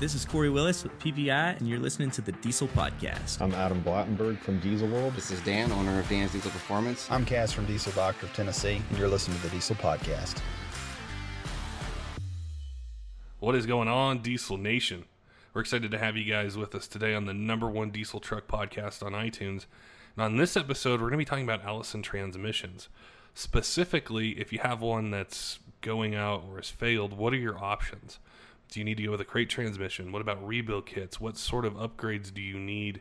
This is Corey Willis with PPEI, and you're listening to the Diesel Podcast. I'm Adam Blattenberg from Diesel World. This is Dan, owner of Dan's Diesel Performance. I'm Cass from Diesel Doctor of Tennessee, and you're listening to the Diesel Podcast. What is going on, Diesel Nation? We're excited to have you guys with us today on the number one diesel truck podcast on iTunes. And on this episode, we're going to be talking about Allison transmissions. Specifically, if you have one that's going out or has failed, what are your options? Do you need to go with a crate transmission? What about rebuild kits? What sort of upgrades do you need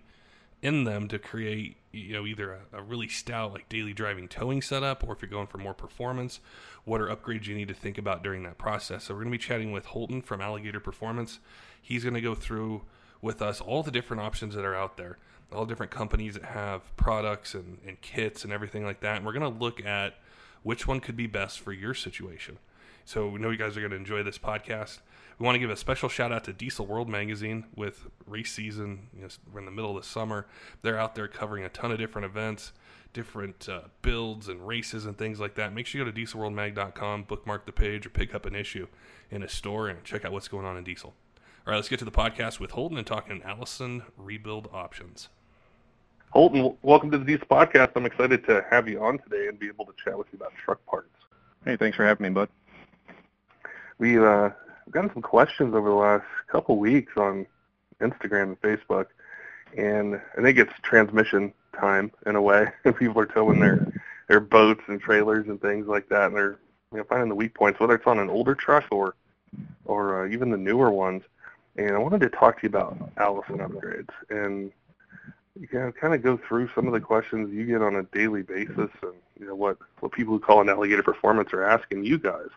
in them to create, you know, either a, a, really stout like daily driving towing setup, or if you're going for more performance, what are upgrades you need to think about during that process? So we're going to be chatting with Holton from Alligator Performance. He's going to go through with us all the different options that are out there, all different companies that have products and, and kits and everything like that. And we're going to look at which one could be best for your situation. So we know you guys are going to enjoy this podcast. We want to give a special shout out to Diesel World Magazine with race season. You know, we're in the middle of the summer. They're out there covering a ton of different events, different uh, builds and races and things like that. Make sure you go to dieselworldmag.com, bookmark the page, or pick up an issue in a store and check out what's going on in diesel. All right, let's get to the podcast with Holden and talking Allison rebuild options. Holton, welcome to the Diesel Podcast. I'm excited to have you on today and be able to chat with you about truck parts. Hey, thanks for having me, bud. We uh, gotten some questions over the last couple weeks on Instagram and Facebook, and I think it's transmission time in a way. People are towing their their boats and trailers and things like that, and they're you know finding the weak points, whether it's on an older truck or or uh, even the newer ones. And I wanted to talk to you about Allison upgrades and you know, kind of go through some of the questions you get on a daily basis, and you know what what people who call an alligator performance are asking you guys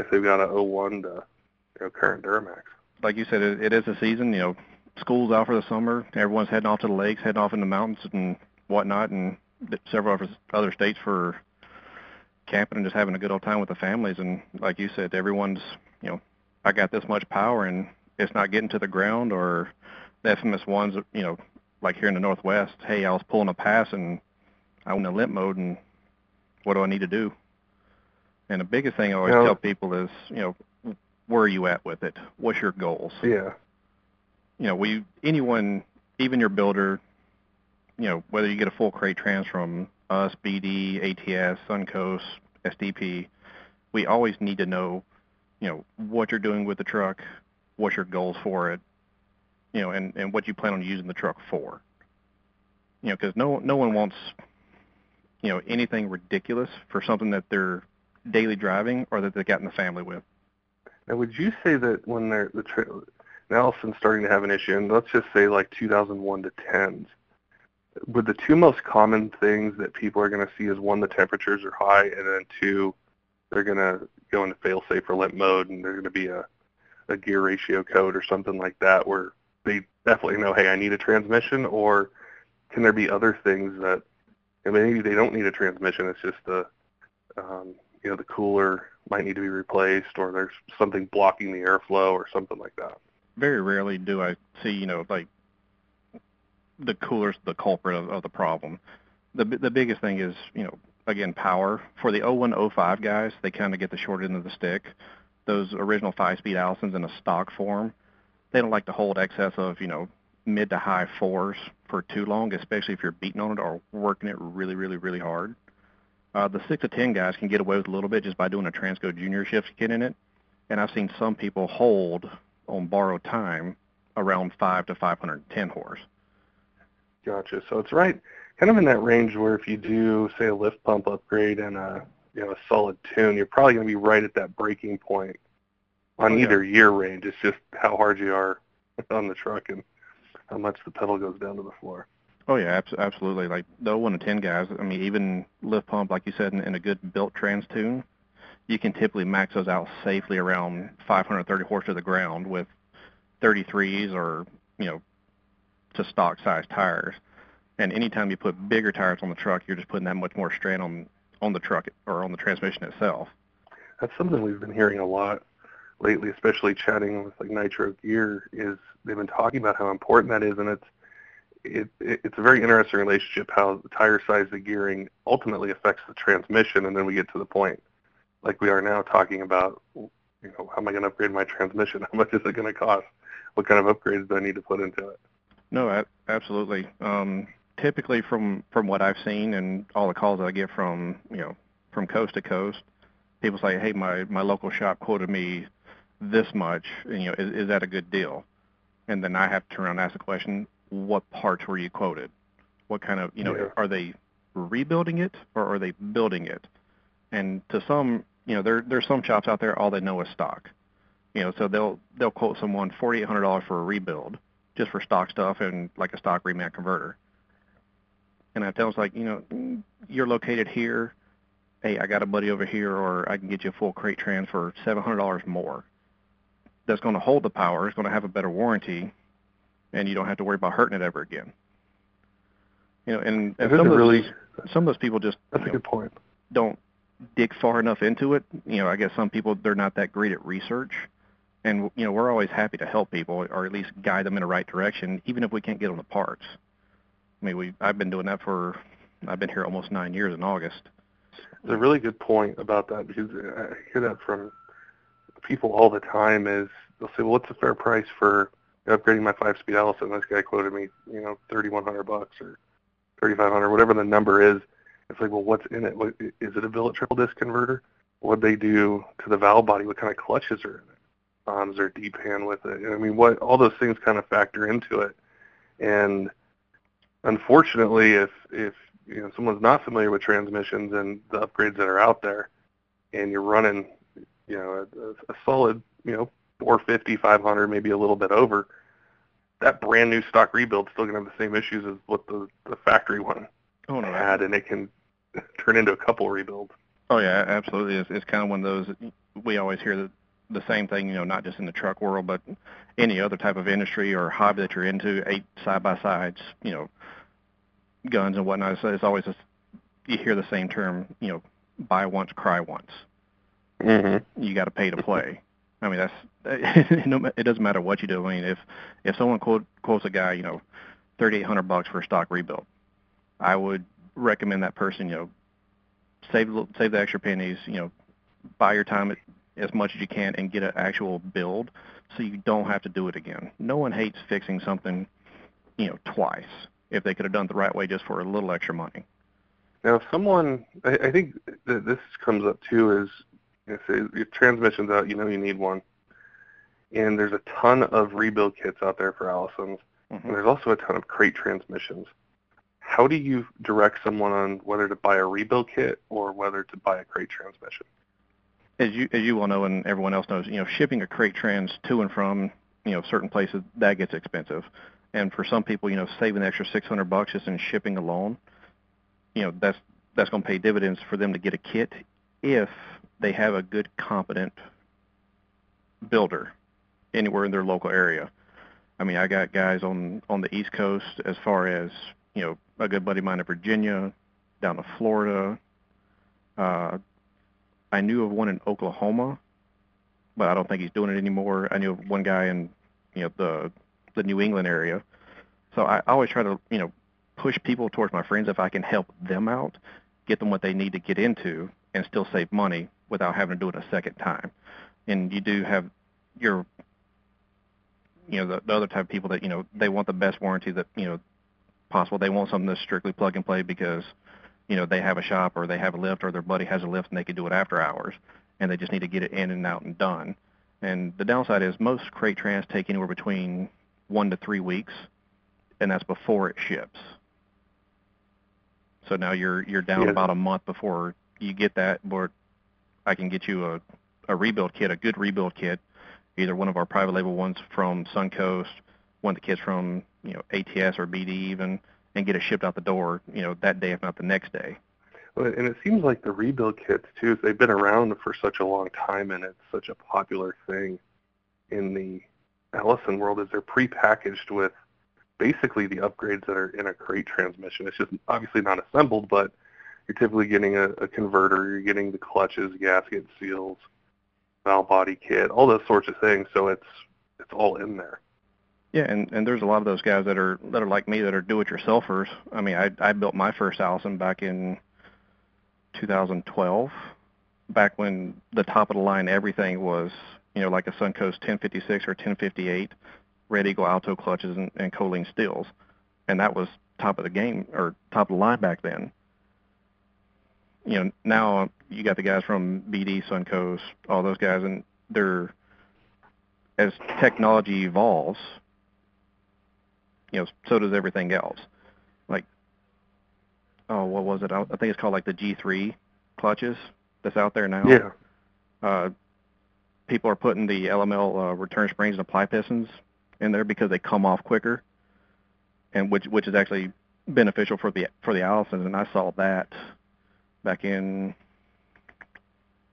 if they've got a 01 to you know, current Duramax. Like you said, it, it is a season. You know, school's out for the summer. Everyone's heading off to the lakes, heading off in the mountains and whatnot, and several other states for camping and just having a good old time with the families. And like you said, everyone's, you know, I got this much power and it's not getting to the ground or the infamous ones, you know, like here in the Northwest, hey, I was pulling a pass and I went in limp mode and what do I need to do? And the biggest thing I always tell people is, you know, where are you at with it? What's your goals? Yeah. You know, we anyone, even your builder, you know, whether you get a full crate trans from us, BD, ATS, Suncoast, SDP, we always need to know, you know, what you're doing with the truck, what's your goals for it, you know, and, and what you plan on using the truck for. You know, because no no one wants, you know, anything ridiculous for something that they're daily driving or that they got in the family with. Now, would you say that when they're the tra- Allison's starting to have an issue, and let's just say like 2001 to 10s, would the two most common things that people are going to see is one, the temperatures are high, and then two, they're going to go into fail-safe or limp mode, and there's going to be a, a gear ratio code or something like that where they definitely know, hey, I need a transmission, or can there be other things that I mean, maybe they don't need a transmission, it's just the um, you know the cooler might need to be replaced or there's something blocking the airflow or something like that. Very rarely do I see, you know, like the cooler's the culprit of, of the problem. The the biggest thing is, you know, again, power. For the 0105 guys, they kind of get the short end of the stick. Those original five-speed Allisons in a stock form, they don't like to hold excess of, you know, mid to high fours for too long, especially if you're beating on it or working it really, really, really hard. Uh, the six to ten guys can get away with a little bit just by doing a TransGo Junior shift kit in it, and I've seen some people hold on borrowed time around five to 510 horse. Gotcha. So it's right, kind of in that range where if you do say a lift pump upgrade and a you know a solid tune, you're probably going to be right at that breaking point on oh, yeah. either year range. It's just how hard you are on the truck and how much the pedal goes down to the floor. Oh yeah, absolutely. Like the 01 to 10 guys, I mean, even lift pump, like you said, in, in a good built trans tune, you can typically max those out safely around 530 horse to the ground with 33s or, you know, to stock size tires. And anytime you put bigger tires on the truck, you're just putting that much more strain on on the truck or on the transmission itself. That's something we've been hearing a lot lately, especially chatting with like Nitro Gear. Is they've been talking about how important that is, and it's it, it, it's a very interesting relationship how the tire size, the gearing ultimately affects the transmission, and then we get to the point like we are now talking about, you know, how am I going to upgrade my transmission? How much is it going to cost? what kind of upgrades do I need to put into it? No, absolutely. Um, typically, from from what I've seen and all the calls I get from you know from coast to coast, people say, "Hey, my my local shop quoted me this much. And, you know, is, is that a good deal?" And then I have to turn around and ask the question, "What parts were you quoted? What kind of you know yeah. are they rebuilding it or are they building it?" And to some, you know, there there's some shops out there all they know is stock. You know, so they'll they'll quote someone forty eight hundred dollars for a rebuild just for stock stuff and like a stock reman converter. And I tell them like, you know, you're located here. Hey, I got a buddy over here, or I can get you a full crate trans for seven hundred dollars more. That's going to hold the power. It's going to have a better warranty, and you don't have to worry about hurting it ever again. You know, and, and some of those, really some of those people just that's a know, good point. Don't dig far enough into it. You know, I guess some people they're not that great at research and you know we're always happy to help people or at least guide them in the right direction, even if we can't get them the parts. I mean, we I've been doing that for I've been here almost nine years in August. It's a really good point about that because I hear that from people all the time. Is they'll say, "Well, what's the fair price for upgrading my five-speed Allison?" This guy quoted me, you know, thirty-one hundred bucks or thirty-five hundred, whatever the number is. It's like, well, what's in it? What, is it a billet triple disc converter? What they do to the valve body? What kind of clutches are in it? bonds or D-pan with it. I mean, what all those things kind of factor into it. And unfortunately, if if you know someone's not familiar with transmissions and the upgrades that are out there, and you're running, you know, a, a solid, you know, 450, 500, maybe a little bit over, that brand new stock rebuild's still going to have the same issues as what the the factory one oh, no, had, and it can turn into a couple rebuilds. Oh yeah, absolutely. It's, it's kind of one of those we always hear that the same thing, you know, not just in the truck world, but any other type of industry or hobby that you're into, eight side by sides, you know, guns and whatnot. So it's always a, you hear the same term, you know, buy once, cry once. Mm-hmm. You got to pay to play. I mean, that's it doesn't matter what you do. I mean, if if someone quote, quotes a guy, you know, thirty eight hundred bucks for a stock rebuild, I would recommend that person, you know, save save the extra pennies, you know, buy your time as much as you can and get an actual build so you don't have to do it again. No one hates fixing something, you know, twice if they could have done it the right way just for a little extra money. Now, if someone, I, I think that this comes up too, is if your transmission's out, you know you need one, and there's a ton of rebuild kits out there for Allisons, mm-hmm. and there's also a ton of crate transmissions. How do you direct someone on whether to buy a rebuild kit or whether to buy a crate transmission? as you as you well know and everyone else knows, you know, shipping a crate trans to and from you know certain places that gets expensive, and for some people, you know, saving the extra 600 bucks just in shipping alone, you know, that's that's going to pay dividends for them to get a kit if they have a good competent builder anywhere in their local area. I mean, I got guys on on the East Coast as far as you know, a good buddy of mine in Virginia, down to Florida, uh, I knew of one in Oklahoma, but I don't think he's doing it anymore. I knew of one guy in you know the the New England area. So I always try to you know push people towards my friends if I can help them out, get them what they need to get into, and still save money without having to do it a second time. And you do have your you know the, the other type of people that you know they want the best warranty that you know possible. They want something that's strictly plug and play because you know, they have a shop or they have a lift or their buddy has a lift and they can do it after hours and they just need to get it in and out and done. And the downside is most crate trans take anywhere between one to three weeks, and that's before it ships. So now you're you're down yeah. about a month before you get that. But I can get you a a rebuild kit, a good rebuild kit, either one of our private label ones from Suncoast, one of the kits from you know ATS or BD even, and get it shipped out the door, you know, that day if not the next day. Well, and it seems like the rebuild kits too, they've been around for such a long time, and it's such a popular thing in the Allison world. Is they're prepackaged with basically the upgrades that are in a crate transmission. It's just obviously not assembled, but you're typically getting a, a converter, you're getting the clutches, gasket seals, valve body kit, all those sorts of things. So it's it's all in there. Yeah, and and there's a lot of those guys that are that are like me that are do-it-yourselfers. I mean, I I built my first Allison back in 2012, back when the top of the line everything was you know like a Suncoast 1056 or 1058, Red Eagle Alto clutches and, and Kolene steels, and that was top of the game or top of the line back then. You know, now you got the guys from BD, Suncoast, all those guys, and they're as technology evolves, you know, so does everything else. Like, oh, what was it? I think it's called like the G3 clutches that's out there now. Yeah. Uh, people are putting the LML uh, return springs and apply pistons in there because they come off quicker, and which which is actually beneficial for the for the Allisons. And I saw that back in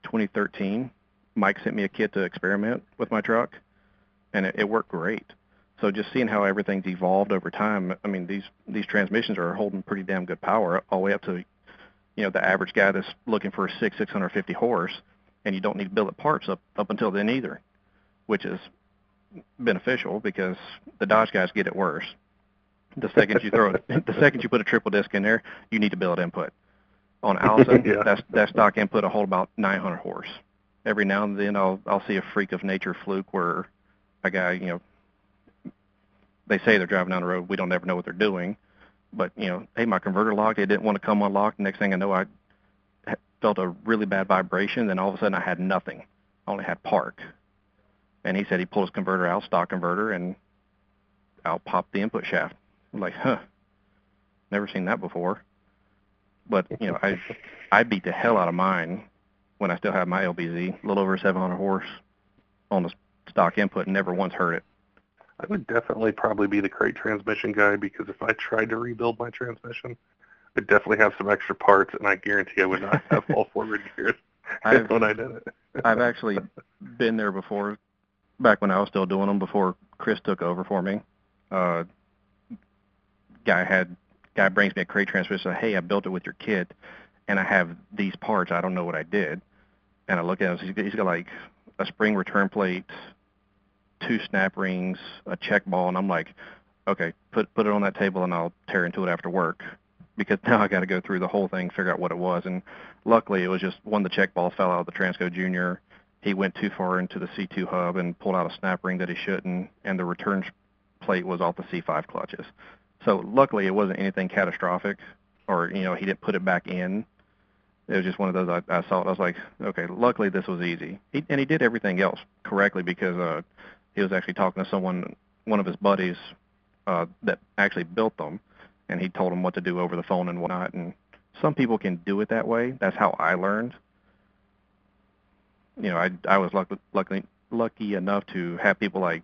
2013. Mike sent me a kit to experiment with my truck, and it, it worked great. So just seeing how everything's evolved over time, I mean these these transmissions are holding pretty damn good power all the way up to, you know, the average guy that's looking for a six 650 horse, and you don't need billet parts up up until then either, which is beneficial because the Dodge guys get it worse. The second you throw it, the second you put a triple disc in there, you need to billet input. On Allison, Yeah. that's that stock input will hold about 900 horse. Every now and then, I'll I'll see a freak of nature fluke where a guy, you know, they say they're driving down the road. We don't ever know what they're doing, but you know, hey, my converter locked. It didn't want to come unlocked. Next thing I know, I felt a really bad vibration. Then all of a sudden, I had nothing. I only had park. And he said he pulled his converter out, stock converter, and out popped the input shaft. I'm like, huh, never seen that before. But you know, I I beat the hell out of mine when I still had my LBZ, a little over 700 horse on the stock input, and never once heard it. I would definitely probably be the crate transmission guy because if I tried to rebuild my transmission, I'd definitely have some extra parts, and I guarantee I would not have all forward gears I've- when I did it. I've actually been there before, back when I was still doing them before Chris took over for me. Uh, guy had guy brings me a crate transmission. Said, hey, I built it with your kit, and I have these parts. I don't know what I did. And I look at him. He's got, like a spring return plate, two snap rings, a check ball, and I'm like, okay, put put it on that table, and I'll tear into it after work. Because now I got to go through the whole thing, figure out what it was, and luckily it was just one the check balls fell out of the TransGo Junior. He went too far into the C2 hub and pulled out a snap ring that he shouldn't, and the return plate was off the C5 clutches. So luckily it wasn't anything catastrophic, or you know he didn't put it back in. It was just one of those I, I saw it. I was like, okay, luckily this was easy. He, and he did everything else correctly because uh, he was actually talking to someone, one of his buddies, uh, that actually built them, and he told him what to do over the phone and whatnot. And some people can do it that way. That's how I learned. You know, I I was lucky lucky lucky enough to have people like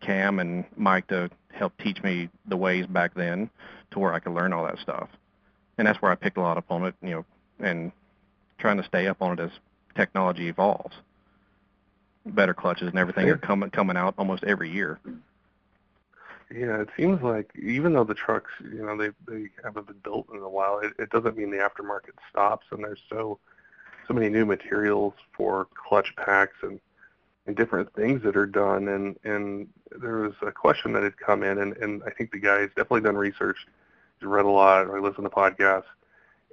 Cam and Mike to help teach me the ways back then, to where I could learn all that stuff. And that's where I picked a lot up on it. You know, and trying to stay up on it as technology evolves. Better clutches and everything are coming coming out almost every year. Yeah, it seems like even though the trucks, you know, they they haven't been built in a while, it, it doesn't mean the aftermarket stops. And there's so so many new materials for clutch packs and and different things that are done. And and there was a question that had come in, and and I think the guy's definitely done research. He's read a lot, or listened to podcasts,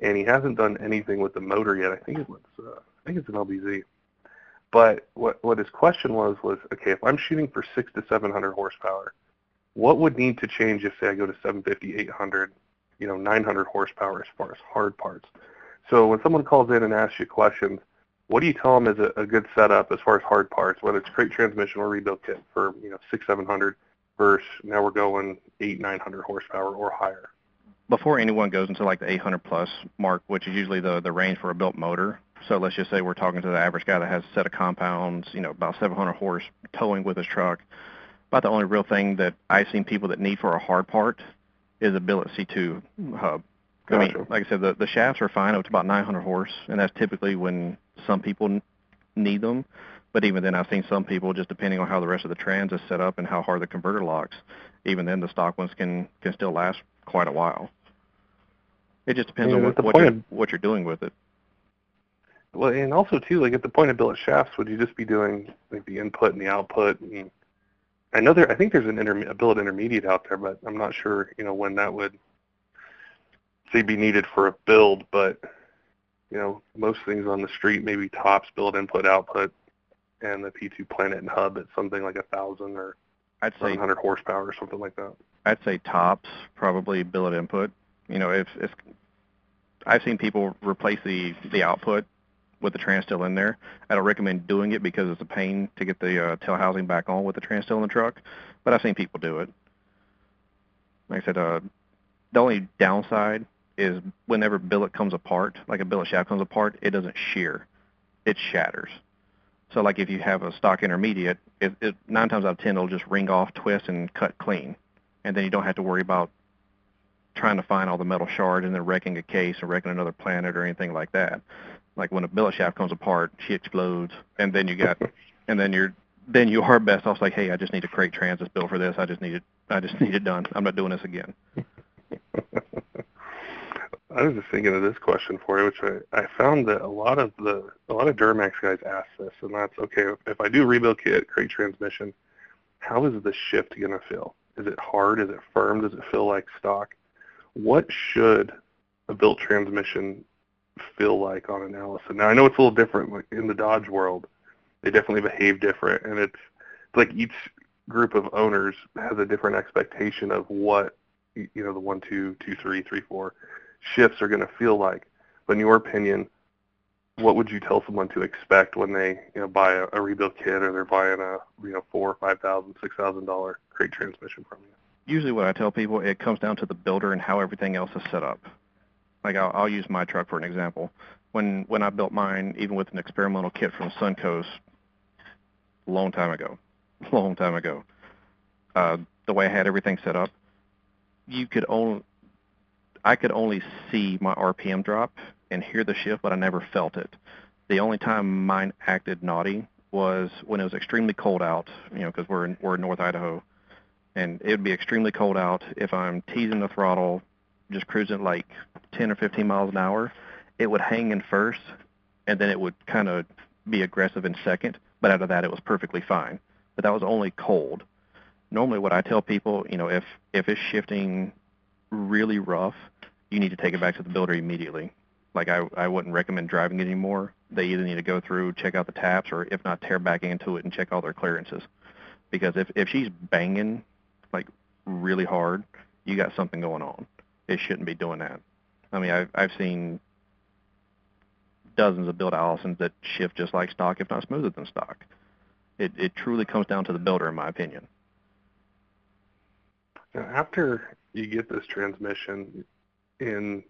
and he hasn't done anything with the motor yet. I think it was uh, I think it's an LBZ. But what what his question was was okay if I'm shooting for six to seven hundred horsepower what would need to change if say I go to 750, 800, you know, 900 horsepower as far as hard parts? So when someone calls in and asks you questions, what do you tell them is a, a good setup as far as hard parts, whether it's crate transmission or rebuild kit for you know six, seven hundred versus now we're going eight, nine hundred horsepower or higher? before anyone goes into like the 800 plus mark, which is usually the the range for a built motor. So let's just say we're talking to the average guy that has a set of compounds, you know, about 700 horse towing with his truck. About the only real thing that I've seen people that need for a hard part is a billet C2 hub. I mean, like I said, the, the shafts are fine up to about 900 horse, and that's typically when some people need them. But even then, I've seen some people, just depending on how the rest of the trans is set up and how hard the converter locks, even then the stock ones can can still last quite a while. It just depends Yeah, on what what you're, of- what you're doing with it. Well, and also too, like at the point of billet shafts, would you just be doing like the input and the output? And I know there, I think there's an interme- a billet intermediate out there, but I'm not sure, you know, when that would say be needed for a build. But you know, most things on the street, maybe tops, billet input, output, and the P2 planet and hub at something like a thousand or I'd say 700 horsepower or something like that. I'd say tops probably billet input. You know, if if I've seen people replace the the output with the trans still in there. I don't recommend doing it because it's a pain to get the uh, tail housing back on with the trans still in the truck, but I've seen people do it. Like I said, uh, the only downside is whenever billet comes apart, like a billet shaft comes apart, it doesn't shear, it shatters. So like if you have a stock intermediate, it, it nine times out of ten it'll just ring off, twist, and cut clean, and then you don't have to worry about trying to find all the metal shards and then wrecking a case or wrecking another planet or anything like that. Like when a billet shaft comes apart, she explodes, and then you got, and then you're, then you are best off like, hey, I just need a crate transit built for this. I just need it. I just need it done. I'm not doing this again. I was just thinking of this question for you, which I, I found that a lot of the a lot of Duramax guys ask this, and that's okay. If I do rebuild kit crate transmission, how is the shift going to feel? Is it hard? Is it firm? Does it feel like stock? What should a built transmission feel like on an Allison? Now I know it's a little different. Like in the Dodge world, they definitely behave different, and it's, it's like each group of owners has a different expectation of what you know the one, two, two, three, three, four shifts are going to feel like. But in your opinion, what would you tell someone to expect when they you know buy a, a rebuild kit or they're buying a you know four or five thousand, six thousand dollar crate transmission from you? Usually, what I tell people, it comes down to the builder and how everything else is set up. Like I'll, I'll use my truck for an example. When when I built mine, even with an experimental kit from Suncoast, a long time ago, long time ago, uh, the way I had everything set up, you could only I could only see my RPM drop and hear the shift, but I never felt it. The only time mine acted naughty was when it was extremely cold out, you know, because we're in, we're in North Idaho, and it would be extremely cold out. If I'm teasing the throttle, just cruising like 10 or 15 miles an hour, it would hang in first, and then it would kind of be aggressive in second. But out of that, it was perfectly fine. But that was only cold. Normally, what I tell people, you know, if if it's shifting really rough, you need to take it back to the builder immediately. Like I, I wouldn't recommend driving it anymore. They either need to go through, check out the taps, or if not, tear back into it and check all their clearances. Because if if she's banging like really hard, you got something going on. It shouldn't be doing that. I mean, I've I've seen dozens of build Allisons that shift just like stock, if not smoother than stock. It it truly comes down to the builder, in my opinion. Now, after you get this transmission in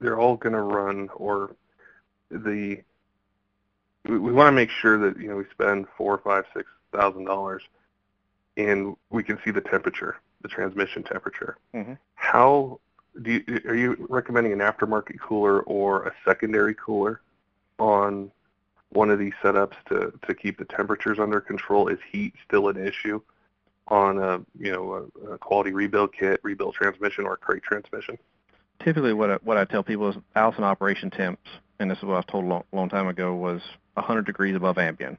they're all going to run or the we, we want to make sure that you know we spend four five six thousand dollars and we can see the temperature the transmission temperature mm-hmm. how do you are you recommending an aftermarket cooler or a secondary cooler on one of these setups to to keep the temperatures under control is heat still an issue on a you know a, a quality rebuild kit, rebuild transmission, or crate transmission? Typically, what I, what I tell people is Allison operation temps, and this is what I was told a long, long time ago, was 100 degrees above ambient.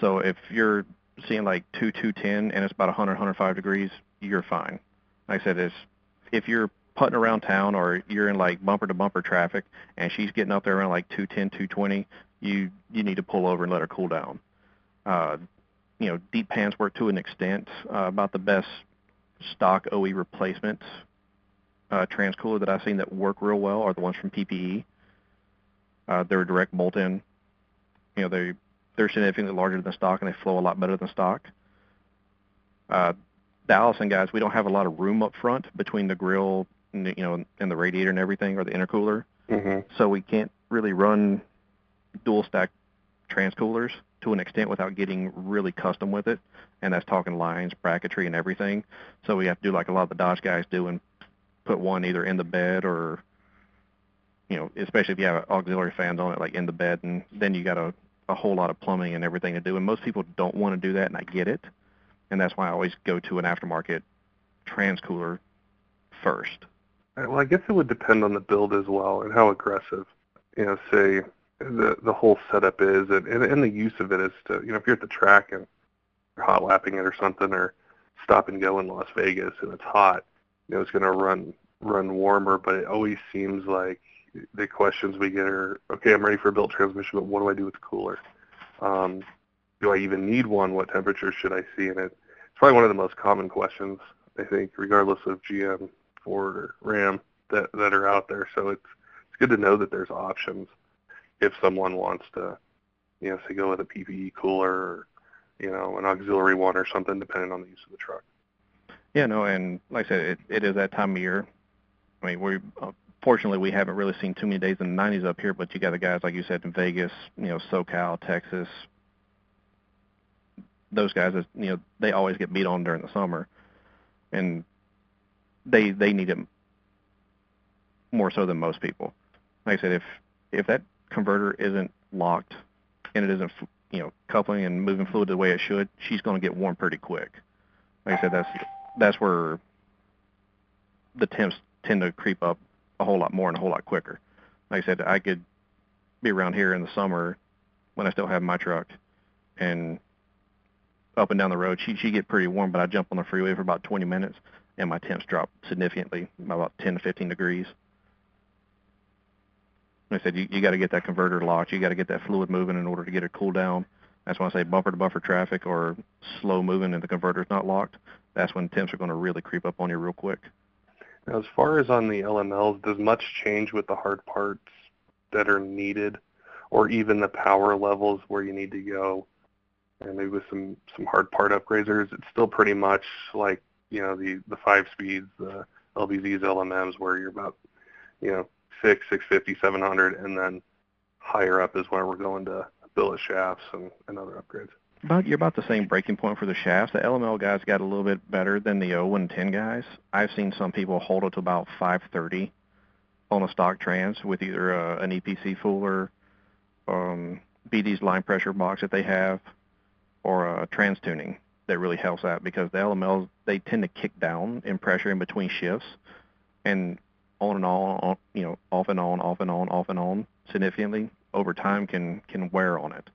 So if you're seeing like 2, 210 and it's about 100, 105 degrees, you're fine. Like I said, is if you're putting around town or you're in like bumper to bumper traffic and she's getting up there around like 210, 220, you you need to pull over and let her cool down. Uh, you know, deep pans work to an extent. Uh, about the best stock OE replacement uh, transcooler that I've seen that work real well are the ones from PPEI. Uh, they're direct bolt-in. You know, they they're significantly larger than stock and they flow a lot better than stock. Uh, the Allison guys, we don't have a lot of room up front between the grill, and the, you know, and the radiator and everything, or the intercooler. Mm-hmm. So we can't really run dual stack transcoolers to an extent without getting really custom with it, and that's talking lines, bracketry, and everything. So we have to do like a lot of the Dodge guys do and put one either in the bed or, you know, especially if you have auxiliary fans on it, like in the bed, and then you got a, a whole lot of plumbing and everything to do. And most people don't want to do that, and I get it. And that's why I always go to an aftermarket transcooler first. Uh, well, I guess it would depend on the build as well and how aggressive, you know, say the the whole setup is and, and, and the use of it is to you know if you're at the track and you're hot lapping it or something or stop and go in Las Vegas and it's hot, know it's going to run run warmer. But it always seems like the questions we get are okay, I'm ready for a built transmission, but what do I do with the cooler? Um, do I even need one? What temperature should I see in it? it's probably one of the most common questions I think, regardless of GM, Ford, or Ram that that are out there. So it's it's good to know that there's options if someone wants to, you know, say go with a PPEI cooler or you know an auxiliary one or something, depending on the use of the truck. Yeah, no, and like I said, it, it is that time of year. I mean, we uh, fortunately we haven't really seen too many days in the 90s up here, but you got the guys like you said in Vegas, you know, SoCal, Texas. Those guys, you know, they always get beat on during the summer, and they they need it more so than most people. Like I said, if if that converter isn't locked and it isn't you know coupling and moving fluid the way it should, she's going to get warm pretty quick. Like I said, that's that's where the temps tend to creep up a whole lot more and a whole lot quicker. Like I said, I could be around here in the summer when I still have my truck and up and down the road, she she get pretty warm, but I jump on the freeway for about 20 minutes and my temps drop significantly, by about 10 to 15 degrees. Like I said, you, you got to get that converter locked. You got to get that fluid moving in order to get it cooled down. That's why I say bumper to buffer traffic or slow moving and the converter's not locked. That's when temps are going to really creep up on you real quick. Now, as far as on the LMLs, does much change with the hard parts that are needed, or even the power levels where you need to go, and maybe with some some hard part upgrades, or is it still pretty much like you know the the five speeds, the LBZs, LMMs, where you're about you know six, six fifty, seven hundred, and then higher up is where we're going to billet shafts and, and other upgrades. About you're about the same breaking point for the shafts. The LML guys got a little bit better than the 0110 guys. I've seen some people hold it to about 530 on a stock trans with either a, an EPC fooler, um, BD's line pressure box that they have, or a trans tuning that really helps out because the LMLs they tend to kick down in pressure in between shifts, and on and on, on you know, off and on, off and on, off and on significantly over time can can wear on it.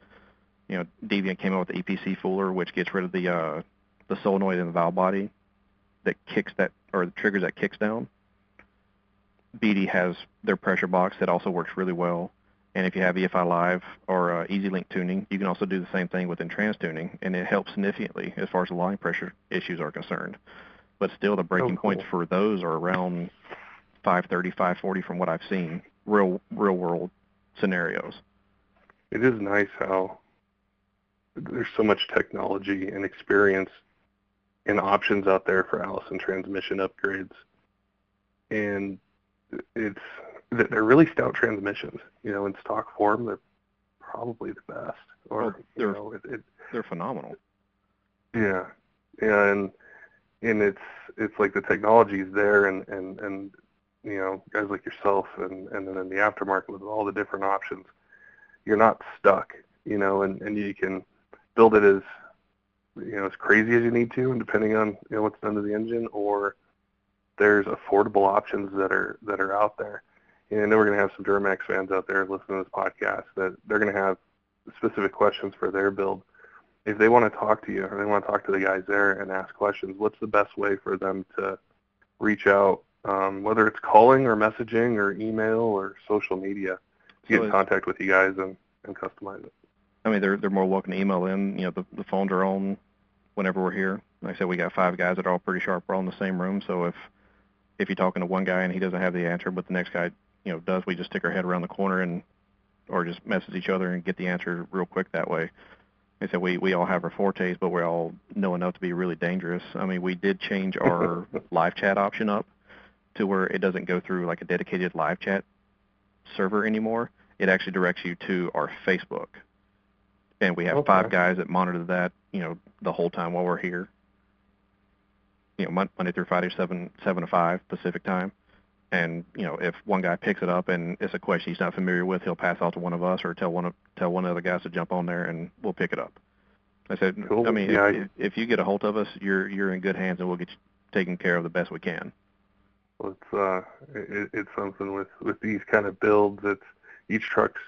You know, Deviant came out with the EPC fooler, which gets rid of the uh, the solenoid in the valve body that kicks that or triggers that kicks down. BD has their pressure box that also works really well. And if you have EFI Live or uh, EZ LYNK tuning, you can also do the same thing within trans tuning, and it helps significantly as far as the line pressure issues are concerned. But still, the breaking oh, cool. points for those are around 530, 540 from what I've seen, real real world scenarios. It is nice how there's so much technology and experience and options out there for Allison transmission upgrades, and it's that they're really stout transmissions. You know, in stock form, they're probably the best. Or well, they're you know, it, it, they're phenomenal. Yeah, yeah, and and it's it's like the technology's there, and and and you know, guys like yourself, and and then in the aftermarket with all the different options, you're not stuck. You know, and and you can build it as you know as crazy as you need to, and depending on you know what's done to the engine, or there's affordable options that are that are out there. And I know we're going to have some Duramax fans out there listening to this podcast that they're going to have specific questions for their build. If they want to talk to you or they want to talk to the guys there and ask questions, what's the best way for them to reach out, um, whether it's calling or messaging or email or social media, to get in contact with you guys and, and customize it? I mean, they're they're more welcome to email in. You know, the the phones are on whenever we're here. Like I said, we got five guys that are all pretty sharp. We're all in the same room, so if if you're talking to one guy and he doesn't have the answer, but the next guy, you know, does, we just stick our head around the corner and or just message each other and get the answer real quick that way. Like I said we we all have our fortes, but we all know enough to be really dangerous. I mean, we did change our live chat option up to where it doesn't go through like a dedicated live chat server anymore. It actually directs you to our Facebook and we have okay. five guys that monitor that, you know, the whole time while we're here. You know, Monday through Friday, seven seven to five Pacific time. And you know, if one guy picks it up and it's a question he's not familiar with, he'll pass it out to one of us or tell one of tell one of the guys to jump on there, and we'll pick it up. I said, cool. I mean, yeah, if, if you get a hold of us, you're you're in good hands, and we'll get you taken care of the best we can. It's uh, it, it's something with with these kind of builds. It's each truck's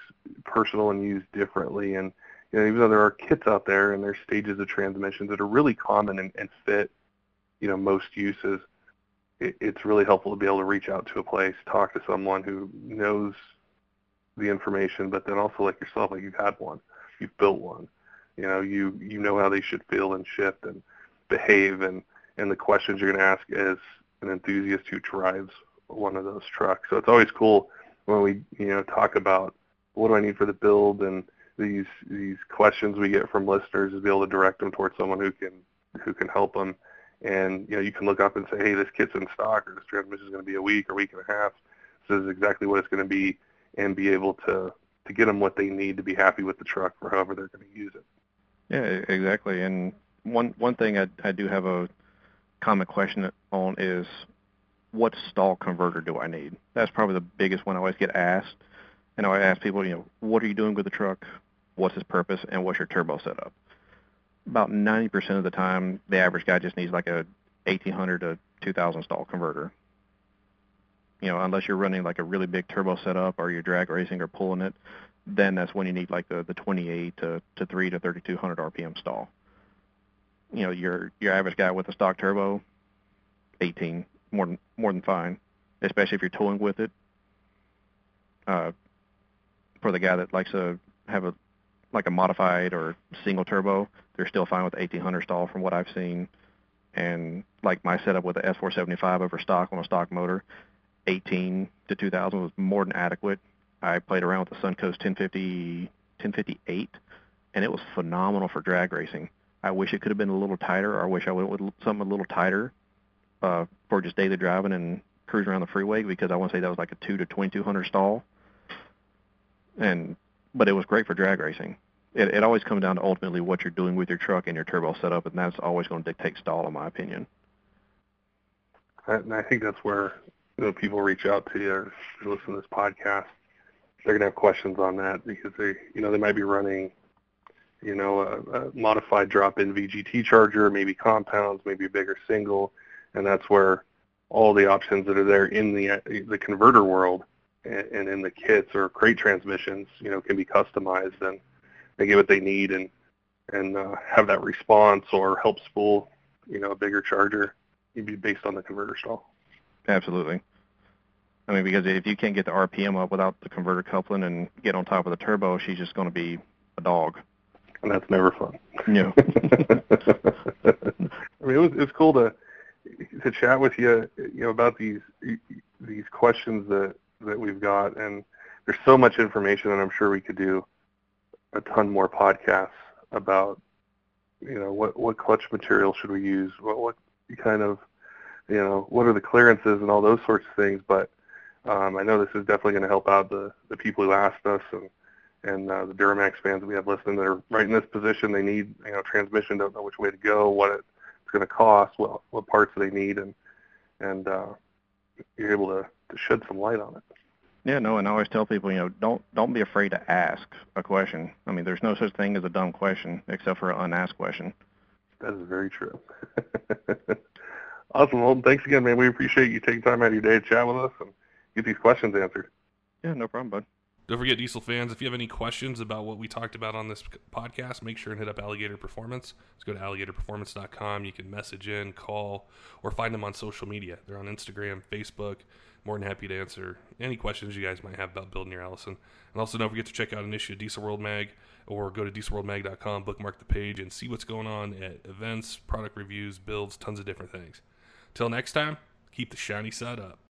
personal and used differently, and you know, even though there are kits out there and there's stages of transmissions that are really common and, and fit, you know, most uses, it, it's really helpful to be able to reach out to a place, talk to someone who knows the information, but then also like yourself, like you've had one, you've built one, you know, you you know how they should feel and shift, and behave and and the questions you're going to ask as an enthusiast who drives one of those trucks. So it's always cool when we you know talk about what do I need for the build and these these questions we get from listeners is be able to direct them towards someone who can who can help them. And you know you can look up and say, hey, this kit's in stock, or this transmission is going to be a week or week and a half. This is exactly what it's going to be, and be able to to get them what they need to be happy with the truck for however they're going to use it. Yeah, exactly. And one one thing I I do have a common question on is what stall converter do I need? That's probably the biggest one I always get asked. And I ask people, you know, what are you doing with the truck? What's its purpose? And what's your turbo setup? About 90% of the time, the average guy just needs like a 1800 to 2000 stall converter. You know, unless you're running like a really big turbo setup or you're drag racing or pulling it, then that's when you need like the, the 28 to, to 3 to 3200 RPM stall. You know, your your average guy with a stock turbo, 18, more than more than fine, especially if you're towing with it. Uh, for the guy that likes to have a like a modified or single turbo, they're still fine with 1800 stall from what I've seen. And like my setup with the S475 over stock on a stock motor, 18 to 2000 was more than adequate. I played around with the Suncoast 1050 1058, and it was phenomenal for drag racing. I wish it could have been a little tighter, or I wish I went with something a little tighter uh, for just daily driving and cruising around the freeway because I want to say that was like a two to 2200 stall and but it was great for drag racing. It, it always comes down to ultimately what you're doing with your truck and your turbo setup, and that's always going to dictate stall, in my opinion. And I think that's where you know, people reach out to you or listen to this podcast. They're going to have questions on that because they, you know, they might be running, you know, a, a modified drop-in VGT charger, maybe compounds, maybe a bigger single, and that's where all the options that are there in the the converter world and, in the kits or crate transmissions, you know, can be customized and they get what they need and and uh, have that response or help spool, you know, a bigger charger, it'd be based on the converter stall. Absolutely. I mean, because if you can't get the RPM up without the converter coupling and get on top of the turbo, she's just going to be a dog. And that's never fun. No. I mean, it was it's cool to to chat with you, you know, about these these questions that that we've got, and there's so much information, and I'm sure we could do a ton more podcasts about, you know, what what clutch material should we use, what what kind of, you know, what are the clearances and all those sorts of things. But um, I know this is definitely going to help out the the people who asked us and and uh, the Duramax fans we have listening that are right in this position. They need, you know, transmission, don't know which way to go, what it's going to cost, what what parts they need, and and uh, you're able to to shed some light on it. Yeah, no, and I always tell people, you know, don't don't be afraid to ask a question. I mean, there's no such thing as a dumb question except for an unasked question. That is very true. awesome. Well, thanks again, man. We appreciate you taking time out of your day to chat with us and get these questions answered. Yeah, no problem, bud. Don't forget, Diesel fans, if you have any questions about what we talked about on this podcast, make sure and hit up Alligator Performance. Let's go to alligatorperformance.com. You can message in, call, or find them on social media. They're on Instagram, Facebook. More than happy to answer any questions you guys might have about building your Allison. And also, don't forget to check out an issue of Diesel World Mag or go to dieselworldmag.com, bookmark the page, and see what's going on at events, product reviews, builds, tons of different things. Till next time, keep the shiny side up.